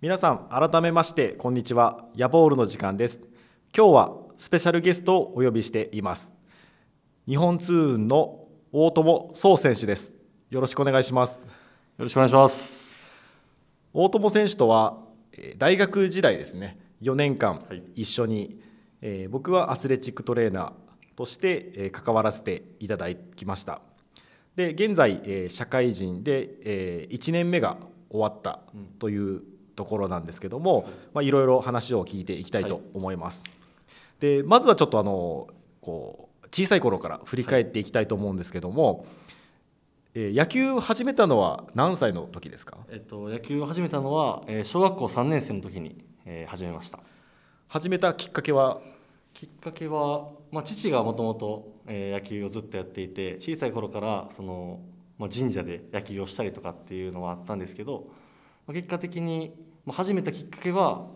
皆さん改めましてこんにちは。ヤボールの時間です。今日はスペシャルゲストをお呼びしています。日本通運の大友壮選手です。よろしくお願いします。よろしくお願いします。大友選手とはえー大学時代ですね。4年間はい。一緒に、えー僕はアスレチックトレーナーとして、えー関わらせていただきました。で現在、えー社会人で、え1年目が終わったというところなんですけども、まあ、いろいろ話を聞いていきたいと思います、でまずはちょっとあのこう小さい頃から振り返っていきたいと思うんですけども、えー野球を始めたのは何歳の時ですか？えっと野球を始めたのは、えー小学校3年生の時に、えー始めました。始めたきっかけは？きっかけは、まあ、父がもともと野球をずっとやっていて小さい頃からその、まあ、神社で野球をしたりとかっていうのはあったんですけど、まあ、結果的に、まあ、始めたきっかけは、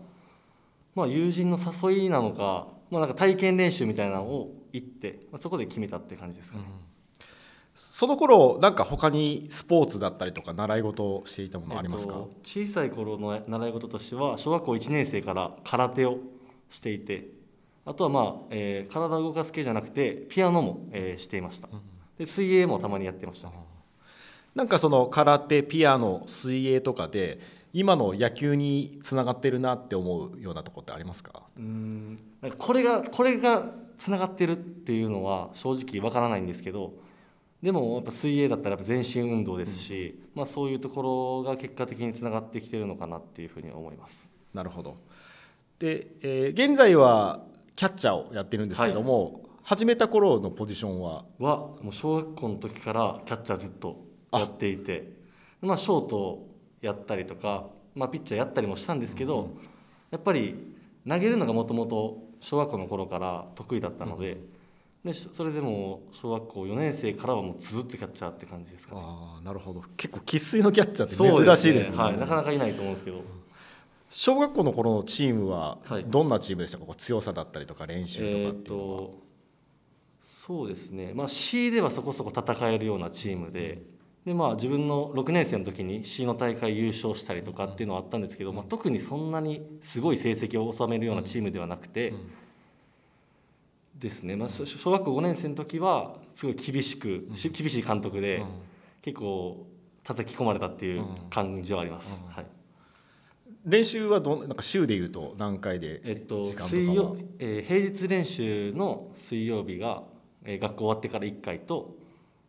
まあ、友人の誘いなのか,、まあ、なんか体験練習みたいなのを行って、まあ、そこで決めたって感じですかね。その頃なんか他にスポーツだったりとか習い事をしていたものありますか、えっと小さい頃の習い事としては小学校1年生から空手をしていてあとはまあ、えー体を動かす系じゃなくてピアノも、えーしていました。で水泳もたまにやってましたなんかその空手ピアノ水泳とかで今の野球につながってるなって思うようなところってありますか？うーんなんかこれがこれがつながってるっていうのは正直わからないんですけどでもやっぱ水泳だったらやっぱ全身運動ですし、まあ、そういうところが結果的につながってきてるのかなっていうふうに思います。なるほど。で、えー現在はキャッチャーをやってるんですけども、始めた頃のポジションは？はもう小学校の時からキャッチャーずっとやっていて。まあ、ショートやったりとか、まあ、ピッチャーやったりもしたんですけど、やっぱり投げるのがもともと小学校の頃から得意だったので,、でしそれでも小学校4年生からはもうずっとキャッチャーって感じですかね。ああなるほど。結構生粋のキャッチャーってそう珍しいですね。はい、なかなかいないと思うんですけど、小学校の頃のチームははい。どんなチームでしたか、こう強さだったりとか練習とかえーっっていうのは、とそうですね、まあ、C ではそこそこ戦えるようなチームでで、まあ、自分の6年生の時に C の大会優勝したりとかっていうのはあったんですけど、まあ、特にそんなにすごい成績を収めるようなチームではなくて、ですね、まあ、小小学校5年生の時はすごい厳しく、し厳しい監督で、結構叩き込まれたっていう感じはあります。はい。練習はどんなんか週でいうと何回でえっと、水曜、えー平日練習の水曜日が、えー学校終わってから1回と、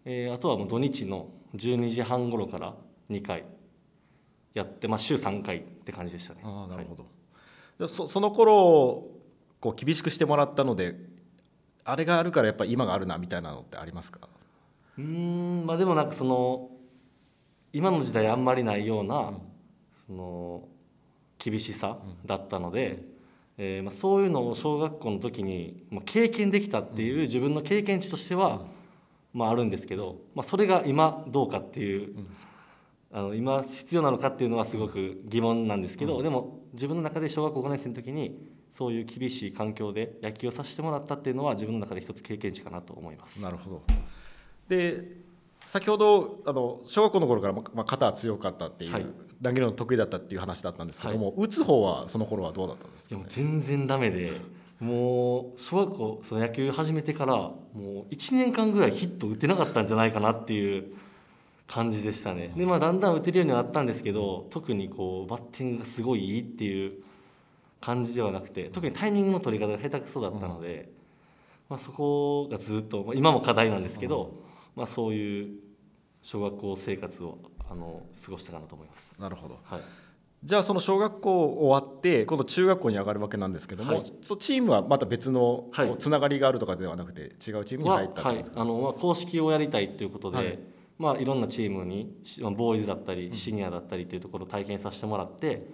えーあとはもう土日の12時半頃から2回やって、まあ、週3回って感じでしたね。ああなるほど、ど、でそその頃こう厳しくしてもらったのであれがあるからやっぱ今があるなみたいなのってありますか？うーんまあでもなんかその今の時代あんまりないような、その厳しさだったので、えーまあ、そういうのを小学校の時に、まあ、経験できたっていう自分の経験値としては、まあ、あるんですけど、まあ、それが今どうかっていう、あの今必要なのかっていうのはすごく疑問なんですけど、でも自分の中で小学校5年生の時にそういう厳しい環境で野球をさせてもらったっていうのは自分の中で一つ経験値かなと思います。なるほど。で先ほどあの小学校の頃から、ままあ、肩は強かったっていう、はい。投げるの得意だったっていう話だったんですけども、打つ方はその頃はどうだったんですか、ね？う全然ダメでもう小学校その野球始めてからもう1年間ぐらいヒット打てなかったんじゃないかなっていう感じでしたね。でまあだんだん打てるようにはなったんですけど特にこうバッティングがすごいいいっていう感じではなくて特にタイミングの取り方が下手くそだったので、まあ、そこがずっとまあ今も課題なんですけど、まあ、そういう小学校生活をあの過ごしたかなと思います。なるほど。はいじゃあその小学校終わって今度中学校に上がるわけなんですけども、はい。そチームはまた別のつながりがあるとかではなくて違うチームには入ったってことですか、はい。あのまあ、公式をやりたいということで、はい。いまあ、いろんなチームにボーイズだったりシニアだったりというところを体験させてもらって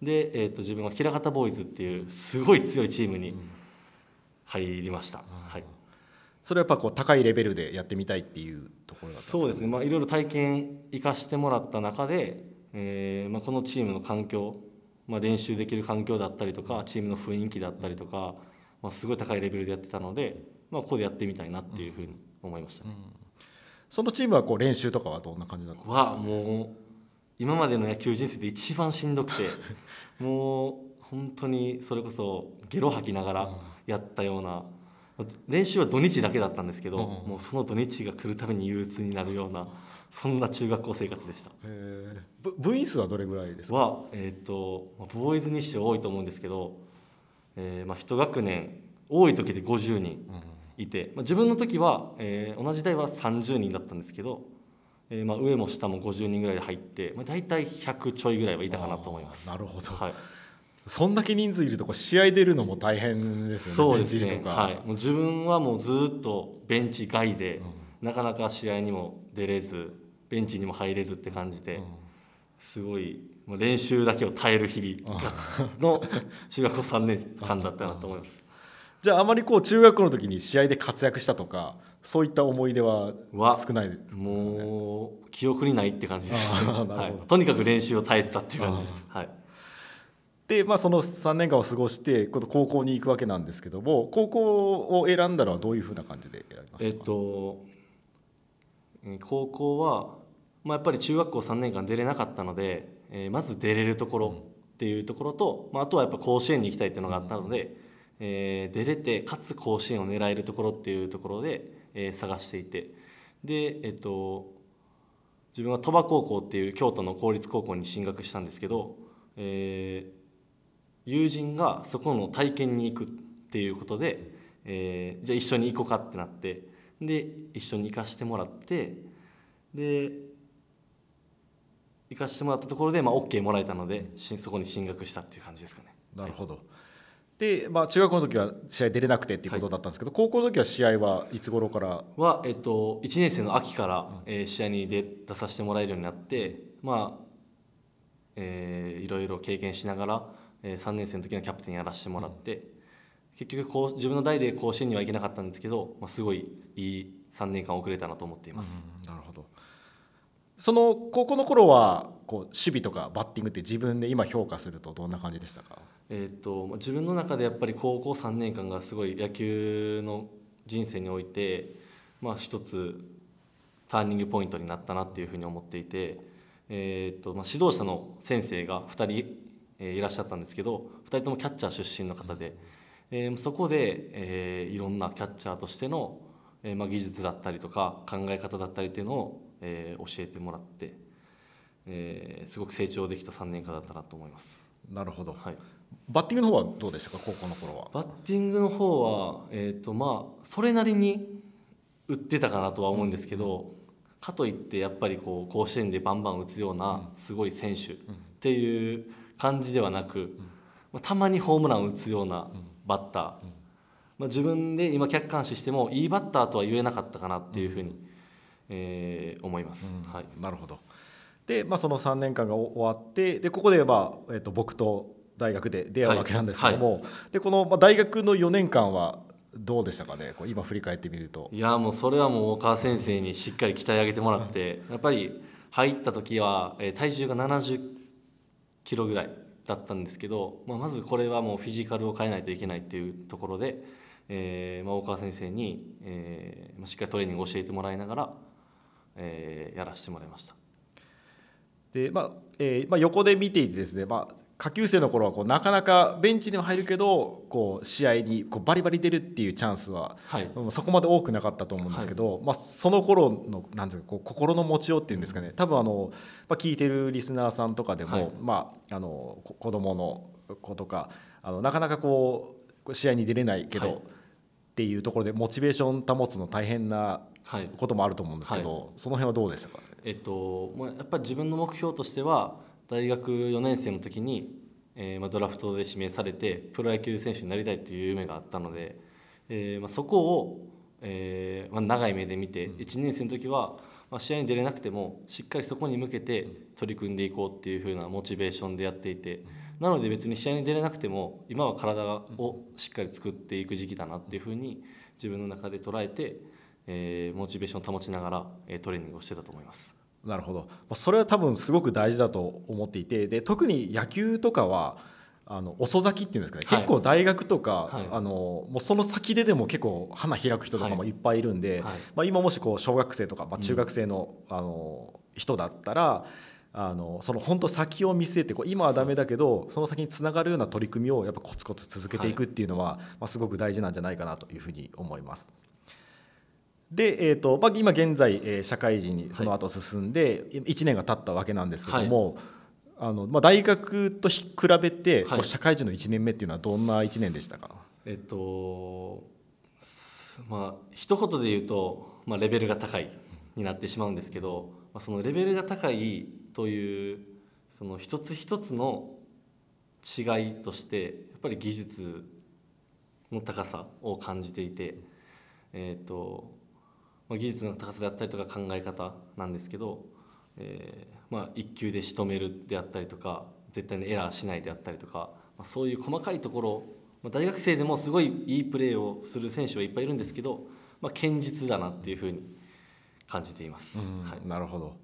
で、えー、と自分は枚方ボーイズっていうすごい強いチームに入りました、はい、それはやっぱこう高いレベルでやってみたいっていうところだったんですか？そうですね、まあ、いろいろ体験生かしてもらった中で、えーまあ、このチームの環境、まあ、練習できる環境だったりとかチームの雰囲気だったりとか、まあ、すごい高いレベルでやってたので、まあ、ここでやってみたいなっていうふうに思いましたね。そのチームはこう練習とかはどんな感じだったはもう今までの野球人生で一番しんどくて もう本当にそれこそゲロ吐きながらやったような練習は土日だけだったんですけど、うんもうその土日が来るために憂鬱になるようなそんな中学校生活でした。部員数はどれぐらいですか？は、えー、とまあボーイズ日誌多いと思うんですけど、えーまあ、一学年多い時で50人いて、まあ、自分の時は、えー同じ代は30人だったんですけど、えーまあ、上も下も50人ぐらいで入って、まあ、大体100ちょいぐらいはいたかなと思います。なるほど、はい、そんだけ人数いるとこう試合出るのも大変ですよねそうですね。はい、もう自分はもうずっとベンチ外で、なかなか試合にも出れずベンチにも入れずって感じで、すごいもう練習だけを耐える日々。の中学校3年間だったなと思います。じゃああまりこう中学校の時に試合で活躍したとかそういった思い出はは少ないですもう記憶にないって感じです、はい、とにかく練習を耐えてたっていう感じです。はい。で、まあ、その3年間を過ごして今度高校に行くわけなんですけども高校を選んだのはどういうふうな感じで選びましたえっとえー高校は、まあ、やっぱり中学校3年間出れなかったので、えーまず出れるところっていうところと、まあ、あとはやっぱ甲子園に行きたいっていうのがあったので、えー出れてかつ甲子園を狙えるところっていうところで、えー探していて。でえっと自分は鳥羽高校っていう京都の公立高校に進学したんですけど、えー友人がそこの体験に行くっていうことで、えーじゃあ一緒に行こうかってなってで一緒に行かしてもらってで行かしてもらったところで、まあ、OK もらえたのでしそこに進学したっていう感じですかね。なるほどで、まあ、中学校の時は試合出れなくてっていうことだったんですけど、高校の時は試合はいつ頃から？は、えっと、1年生の秋から、えー試合に出出させてもらえるようになって、まあえーいろいろ経験しながら、えー3年生の時のキャプテンやらせてもらって、結局こう自分の代で甲子園には行けなかったんですけど、まあ、すごいいい3年間遅れたなと思っています。なるほどその高校の頃はこう守備とかバッティングって自分で今評価するとどんな感じでしたか？えー、とまあ自分の中でやっぱり高校3年間がすごい野球の人生において、まあ、一つターニングポイントになったなっていうふうに思っていて、えーとまあ、指導者の先生が2人、えーいらっしゃったんですけど2人ともキャッチャー出身の方で、えーそこで、えーいろんなキャッチャーとしての、えーまあ、技術だったりとか考え方だったりっていうのを、えー教えてもらって、えーすごく成長できた3年間だったなと思います。なるほど。はい。バッティングの方はどうでしたか？高校の頃は。バッティングの方は、えーとまあ、それなりに打ってたかなとは思うんですけど、かといってやっぱりこう甲子園でバンバン打つようなすごい選手っていう感じではなく、まあ、たまにホームランを打つようなバッター、まあ、自分で今客観視してもいいバッターとは言えなかったかなっていうふうに、えー思います。はい。なるほど。で、まあ、その3年間が終わってでここで、まあえっと僕と大学で出会うわけなんですけども、でこの、まあ、大学の4年間はどうでしたかね？こう今振り返ってみると。いやもうそれはもう大川先生にしっかり鍛え上げてもらってやっぱり入った時は、えー体重が70キロぐらいだったんですけど、まあ、まずこれはもうフィジカルを変えないといけないっていうところで、えーまあ、大川先生に、えーまあしっかりトレーニングを教えてもらいながら、えーやらせてもらいました。で、まあえーまあ、横で見ていてですね、まあ、下級生の頃はこうなかなかベンチには入るけどこう試合にこうバリバリ出るっていうチャンスははい。うんそこまで多くなかったと思うんですけど、まあ、その頃のなんですかこう心の持ちようっていうんですかね。多分あの、まあ、聞いてるリスナーさんとかでも、はい。まあ、あのこ子供の子とかあのなかなかこう試合に出れないけど、はい。っていうところでモチベーション保つの大変なはいこともあると思うんですけど、その辺はどうでしたか？ねえっと、やっぱり自分の目標としては、大学4年生の時に、えーまあ、ドラフトで指名されてプロ野球選手になりたいという夢があったので、えーまあ、そこを、えーまあ、長い目で見て1年生の時は、まあ、試合に出れなくてもしっかりそこに向けて取り組んでいこうっていう風なモチベーションでやっていてなので別に試合に出れなくても今は体をしっかり作っていく時期だなっていう風に自分の中で捉えて、えーモチベーションを保ちながら、えートレーニングをしてたと思います。なるほど。まあそれは多分すごく大事だと思っていてで特に野球とかはあの遅咲きっていうんですかね、はい。結構大学とか、はい。あのもうその先ででも結構花開く人とかもい。っぱいいるんで、はい。まあ、今もしこう小学生とか、まあ、中学生の,、あの人だったらあのその本当先を見据えてこう今はダメだけどその先につながるような取り組みをやっぱコツコツ続けていくっていうのは、まあ、すごく大事なんじゃないかなというふうに思います。で、えーとまあ、今現在、えー社会人にその後進んで、1年が経ったわけなんですけども、あのまあ、大学と比べて、はい。社会人の1年目っていうのはどんな1年でしたか、えっとすまあ一言で言うと、まあ、レベルが高いになってしまうんですけど、まあ、そのレベルが高いというその一つ一つの違いとしてやっぱり技術の高さを感じていて、えっとまあ、技術の高さであったりとか考え方なんですけど、えーまあ、一球で仕留めるであったりとか絶対にエラーしないであったりとか、まあ、そういう細かいところ、まあ、大学生でもすごいいいプレーをする選手はいっぱいいるんですけど、まあ、堅実だなっていうふうに感じています。はいなるほど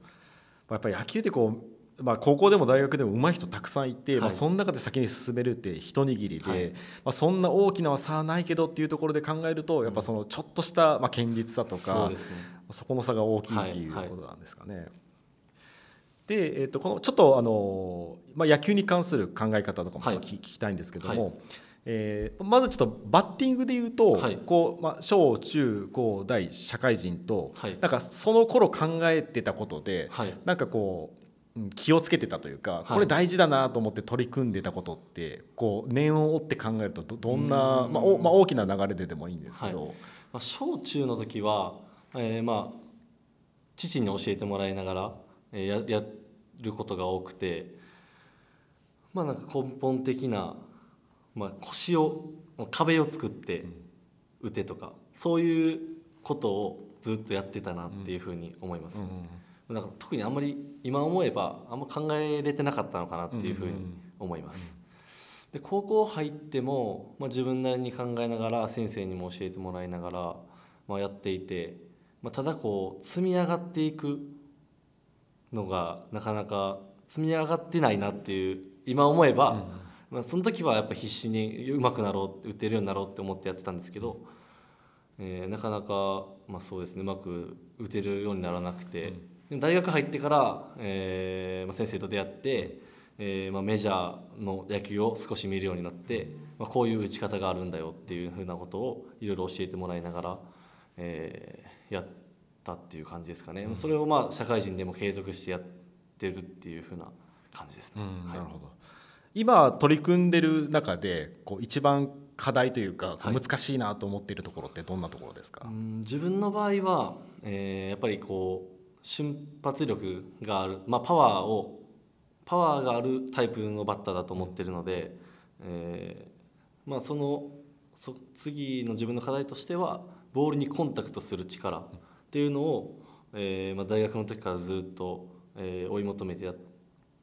やっぱり野球ってこう、まあ、高校でも大学でも上手い人たくさんいて、まあ、はいその中で先に進めるって一握りで、はい。まあ、そんな大きな差はないけどっていうところで考えるとやっぱそのちょっとした、まあ、堅実さとかそうですね。そこの差が大きいっていうはいことなんですかね。で、えー、とこのちょっとあの、まあ、野球に関する考え方とかもちょっと聞,、聞きたいんですけども、はえーまずちょっとバッティングで言うと、はい。こうまあ、小中高大社会人と、はい。なんかその頃考えてたことで、はい。なんかこううん気をつけてたというか、い。これ大事だなと思って取り組んでたことってこう念を追って考えるとどどんなまあおまあ、大きな流れででもいいんですけど、まあ、小中の時は、えーまあ父に教えてもらいながら、えーややることが多くてまあなんか根本的な、まあ、腰を壁を作って打てとか、そういうことをずっとやってたなっていうふうに思います、なんか特にあんまり今思えばあんま考えれてなかったのかなっていうふうに思います。で高校入っても、まあ、自分なりに考えながら先生にも教えてもらいながら、まあ、やっていて、まあ、ただこう積み上がっていくのがなかなか積み上がってないなっていう今思えば、まあ、その時はやっぱ必死に上手くなろう打てるようになろうって思ってやってたんですけど、えーなかなか、まあ、そうですねうまく打てるようにならなくて、でも大学入ってから、えーまあ、先生と出会って、えーまあ、メジャーの野球を少し見るようになって、まあ、こういう打ち方があるんだよっていうふうなことをいろいろ教えてもらいながら、えーやったっていう感じですかね、それをまあ社会人でも継続してやってるっていうふうな感じですね。はい。なるほど。今取り組んでる中でこう一番課題というか難しいなと思っているところってどんなところですか、うん自分の場合は、えーやっぱりこう瞬発力がある、まあ、パワーをパワーがあるタイプのバッターだと思ってるので、えーまあ、そのそ次の自分の課題としてはボールにコンタクトする力っていうのを、えーまあ、大学の時からずっと、えー追い求めてやっ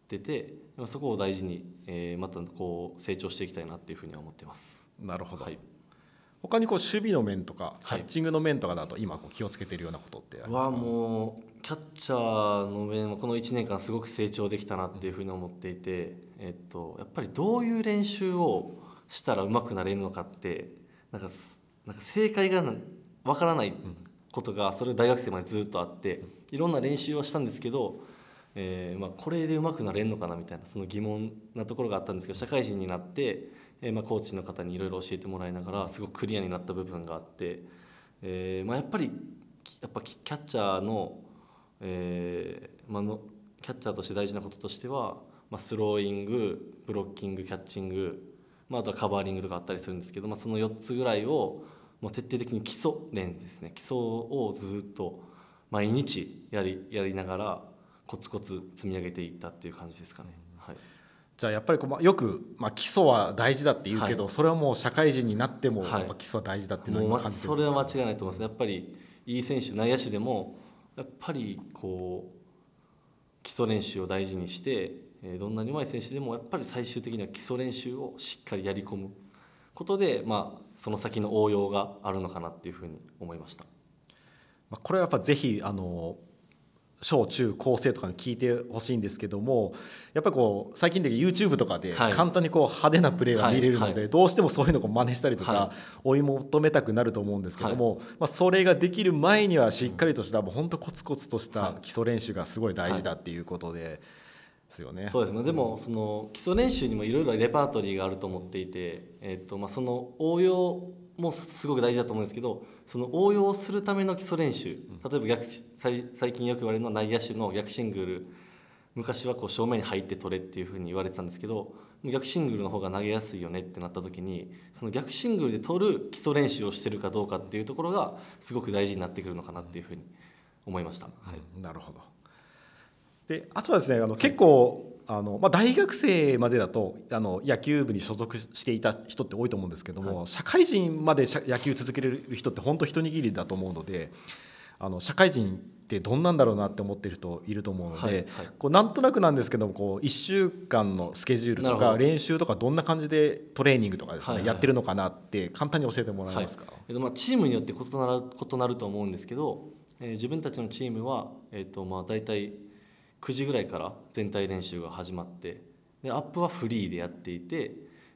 ててまあそこを大事に、えーまたこう成長していきたいなっていうふうには思ってます。なるほど、はい。他にこう守備の面とかキはいャッチングの面とかだと今こう気をつけているようなことってありますはか、もうキャッチャーの面はこの1年間すごく成長できたなっていうふうに思っていて、えっと、やっぱりどういう練習をしたら上手くなれるのかってなんかなんか正解がわからないことがそれ大学生までずっとあっていろんな練習はしたんですけど、えーまあ、これで上手くなれるのかなみたいなその疑問なところがあったんですけど社会人になって、えーまあ、コーチの方にいろいろ教えてもらいながらすごくクリアになった部分があって、えーまあ、やっぱりやっぱキャッチャーの,、えーまあ、のキャッチャーとして大事なこととしては、まあ、スローイングブロッキングキャッチング、まあ、あとはカバーリングとかあったりするんですけど、まあ、その4つぐらいをもう徹底的に基礎練ですね。基礎をずっと毎日やりやりながらコツコツ積み上げていったっていう感じですかね。はい、じゃあやっぱりこう、まあ、よく、まあ、基礎は大事だって言うけど、はい。それはもう社会人になってもはい。やっぱ基礎は大事だっていうのもうまは今感じてるそれは間違いないと思います。やっぱりいい選手内野手でもやっぱりこう基礎練習を大事にしてえどんなに上手い選手でもやっぱり最終的には基礎練習をしっかりやり込むことで、まあ、その先の応用があるのかなっていうふうに思いました。ま、これはやっぱぜひあの小中高生とかに聞いてほしいんですけどもやっぱりこう最近で YouTube とかではい。簡単にこう派手なプレーが見れるのはい。でどうしてもそういうのを真似したりとはか追い求めたくなると思うんですけどもまあそれができる前にはしっかりとしたもう本当コツコツとした基礎練習がすごい大事だっていうことでですよね。そうですね。でもその基礎練習にもいろいろレパートリーがあると思っていて、えっとまあ、その応用もすごく大事だと思うんですけどその応用するための基礎練習。例えば逆最最近よく言われるのは内野手の逆シングル。昔はこう正面に入って取れっていうふうに言われてたんですけど逆シングルの方が投げやすいよねってなった時にその逆シングルで取る基礎練習をしてるかどうかっていうところがすごく大事になってくるのかなっていうふうに思いました。はいなるほど。であとはですねあの結構あの、まあ、大学生までだとあの野球部に所属していた人って多いと思うんですけども、社会人まで社野球続けれる人って本当一握りだと思うのであの社会人ってどんなんだろうなって思ってる人いると思うので、はいはい。こうなんとなくなんですけどもこう1週間のスケジュールとか練習とかどんな感じでトレーニングとかですかね、はいはい。やってるのかなって簡単に教えてもらえますか、えっとまあ、チームによって異なる異なると思うんですけど、えー自分たちのチームは、えっとまあ、大体9時ぐらいから全体練習が始まってでアップはフリーでやっていて、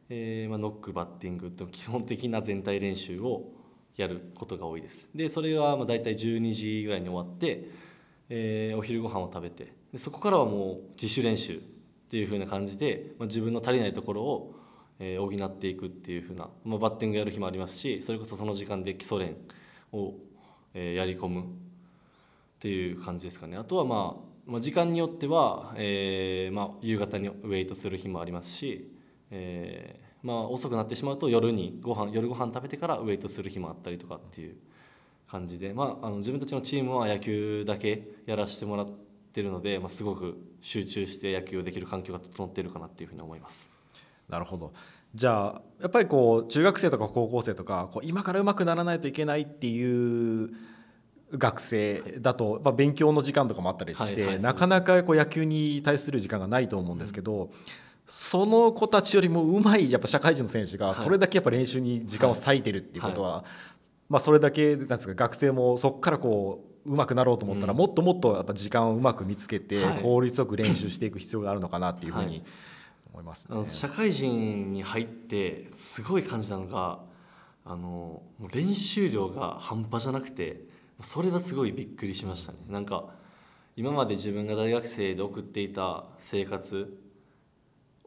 えーまあ、ノックバッティングと基本的な全体練習をやることが多いです。でそれがまあ大体12時ぐらいに終わって、えーお昼ご飯を食べてでそこからはもう自主練習っていう風な感じで、まあ、自分の足りないところをえ補っていくっていう風な、まあ、バッティングやる日もありますしそれこそその時間で基礎練を、えやり込むっていう感じですかね。あとは、まあ、まあ時間によっては、えーまあ、夕方にウェイトする日もありますし、えーまあ、遅くなってしまうと夜にご飯夜ご飯食べてからウェイトする日もあったりとかっていう感じで、まあ、あの自分たちのチームは野球だけやらせてもらってるので、まあ、すごく集中して野球をできる環境が整っているかなっていうふうに思います。なるほどじゃあやっぱりこう中学生とか高校生とかこう今からうまくならないといけないっていう学生だとやっぱ勉強の時間とかもあったりして、はいはいなかなかこう野球に対する時間がないと思うんですけど、その子たちよりもうまいやっぱ社会人の選手がはい。それだけやっぱ練習に時間を割いてるっていうことは、まあ、それだけなんですか学生もそこからこううまくなろうと思ったら、うん。もっともっとやっぱ時間をうまく見つけて、はい。効率よく練習していく必要があるのかなっていうふうにはい。思いますね。あの社会人に入ってすごい感じたのがあの練習量が半端じゃなくてそれはすごいびっくりしましたねなんか今まで自分が大学生で送っていた生活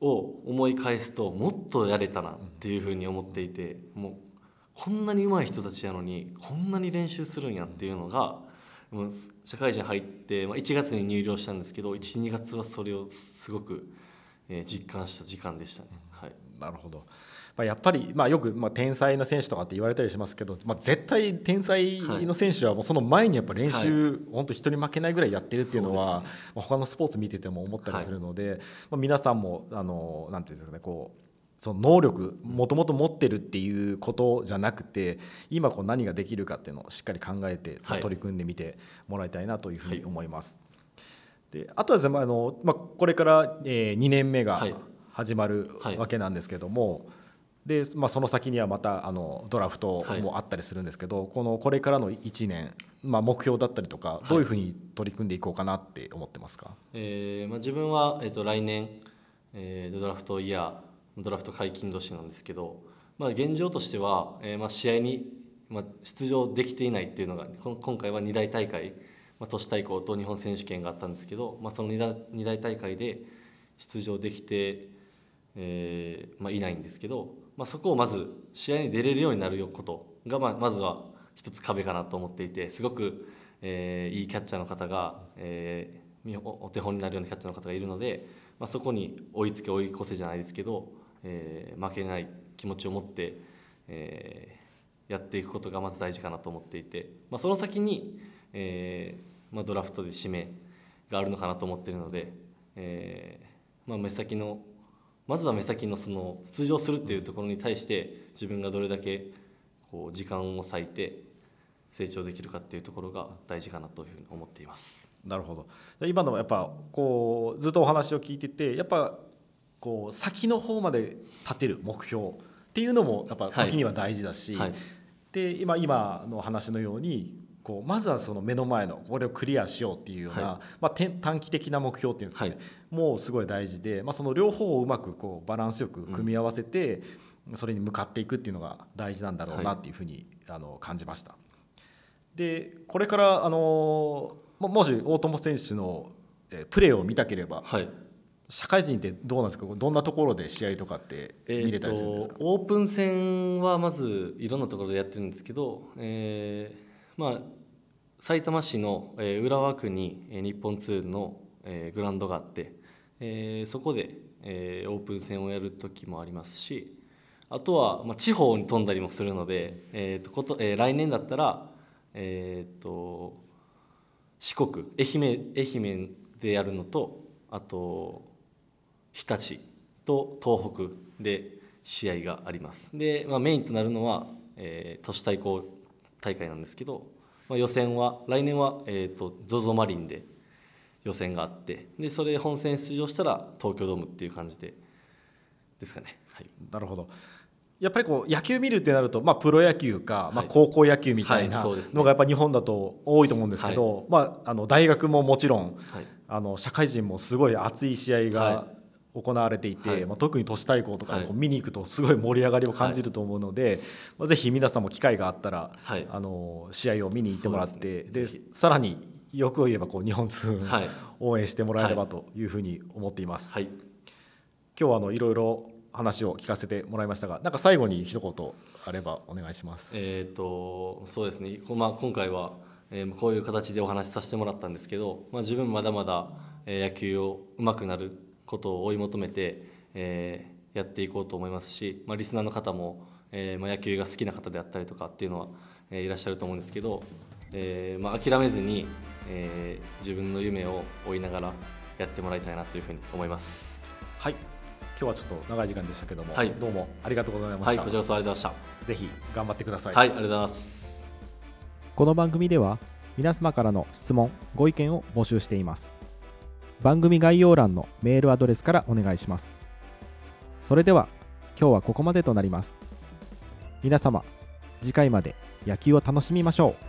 を思い返すともっとやれたなっていうふうに思っていてもうこんなに上手い人たちなのにこんなに練習するんやっていうのがもう社会人入って、まあ、1月に入寮したんですけど12月はそれをすごく、実感した時間でしたね。はいなるほど。まあ、やっぱり、まあ、よく、まあ、天才の選手とかって言われたりしますけど、まあ、絶対天才の選手はもうその前にやっぱ練習、本当人に負けないぐらいやってるっていうのはそうですまあ、他のスポーツ見てても思ったりするので、まあ、皆さんもあのなんていうんですかねこうその能力もともと持ってるっていうことじゃなくて今こう何ができるかっていうのをしっかり考えてはい。取り組んでみてもらいたいなというふうに思います。であとはですね、まああのまあ、これから、えー、2年目がはい。始まるはい。わけなんですけども、でまあ、その先にはまたあのドラフトはい。もあったりするんですけど、このこれからの1年、まあ、目標だったりとか、いどういうふうに取り組んでいこうかなって思ってますか、えーまあ、自分は、えー、と来年、えードラフトイヤードラフト解禁年なんですけど、まあ、現状としては、えーまあ、試合に、まあ、出場できていないっていうのが今回は2大大会、まあ、都市対抗と日本選手権があったんですけど、まあ、その 2, 大2大大会で出場できて、えーまあ、いないんですけど、まあ、そこをまず試合に出れるようになることが、まあ、まずは一つ壁かなと思っていてすごく、えーいいキャッチャーの方が、えーおお手本になるようなキャッチャーの方がいるので、まあ、そこに追いつけ追い越せじゃないですけど、えー負けない気持ちを持って、えーやっていくことがまず大事かなと思っていて、まあ、その先に、えーまあ、ドラフトで指名があるのかなと思っているので、えーまあ、目先のまずは目先のその出場するっていうところに対して自分がどれだけこう時間を割いて成長できるかっていうところが大事かなというふうに思っています。なるほど。今のやっぱこうずっとお話を聞いててやっぱこう先の方まで立てる目標っていうのもやっぱ時には大事だし、はい、で今今の話のようにこうまずはその目の前のこれをクリアしようっていうような、はまあ、短期的な目標っていうんですかね、はい。もうすごい大事で、まあ、その両方をうまくこうバランスよく組み合わせて、それに向かっていくっていうのが大事なんだろうなっていうふうに、あの感じました。でこれからあのももし大友選手のえープレーを見たければはい。社会人ってどうなんですか？どんなところで試合とかって見れたりするんですか、えーとオープン戦はまずいろんなところでやってるんですけど、えーまあ、埼玉市の、えー浦和区に、えー日本ツールの、えーグラウンドがあって、えーそこで、えーオープン戦をやる時もありますしあとは、まあ、地方に飛んだりもするので、えーとことえー来年だったら、えーと四国愛媛愛媛でやるのとあと日立と東北で試合があります。で、まあ、メインとなるのは、えー都市対抗大会なんですけど、まあ、予選は来年は、えー、と ZOZO マリンで予選があってでそれ本戦出場したら東京ドームっていう感じでですかね、はい、なるほど。やっぱりこう野球見るってなると、まあ、プロ野球か、まあ、はい高校野球みたいなのがやっぱ日本だと多いと思うんですけど、まあ、あの大学ももちろんはい。あの社会人もすごい熱い試合がは行われていて、はい。まあ、特に都市対抗とかはいこう見に行くとすごい盛り上がりを感じると思うので、まあ、ぜひ皆さんも機会があったら、はい。あの試合を見に行ってもらってでね。ぜさらによく言えばこう日本通はい。応援してもらえればというふうに思っています。はい、今日はあのいろいろ話を聞かせてもらいましたがなんか最後に一言あればお願いします。えー、とそうですね、こまあ、今回は、えーこういう形でお話しさせてもらったんですけど、まあ、自分まだまだ、えー野球を上手くなることを追い求めて、えーやっていこうと思いますし、まあ、リスナーの方も、えーまあ、野球が好きな方であったりとかっていうのは、えーいらっしゃると思うんですけど、えーまあ、諦めずに、えー自分の夢を追いながらやってもらいたいなというふうに思います。はい今日はちょっと長い時間でしたけども、はいどうもありがとうございまはい、した。こちらこそありがとうございまぜひ頑張ってくださした。はい、ありがとうございます。この番組では皆様からの質問ご意見を募集しています番組概要欄のメールアドレスからお願いします。それでは今日はここまでとなります。皆様次回まで野球を楽しみましょう。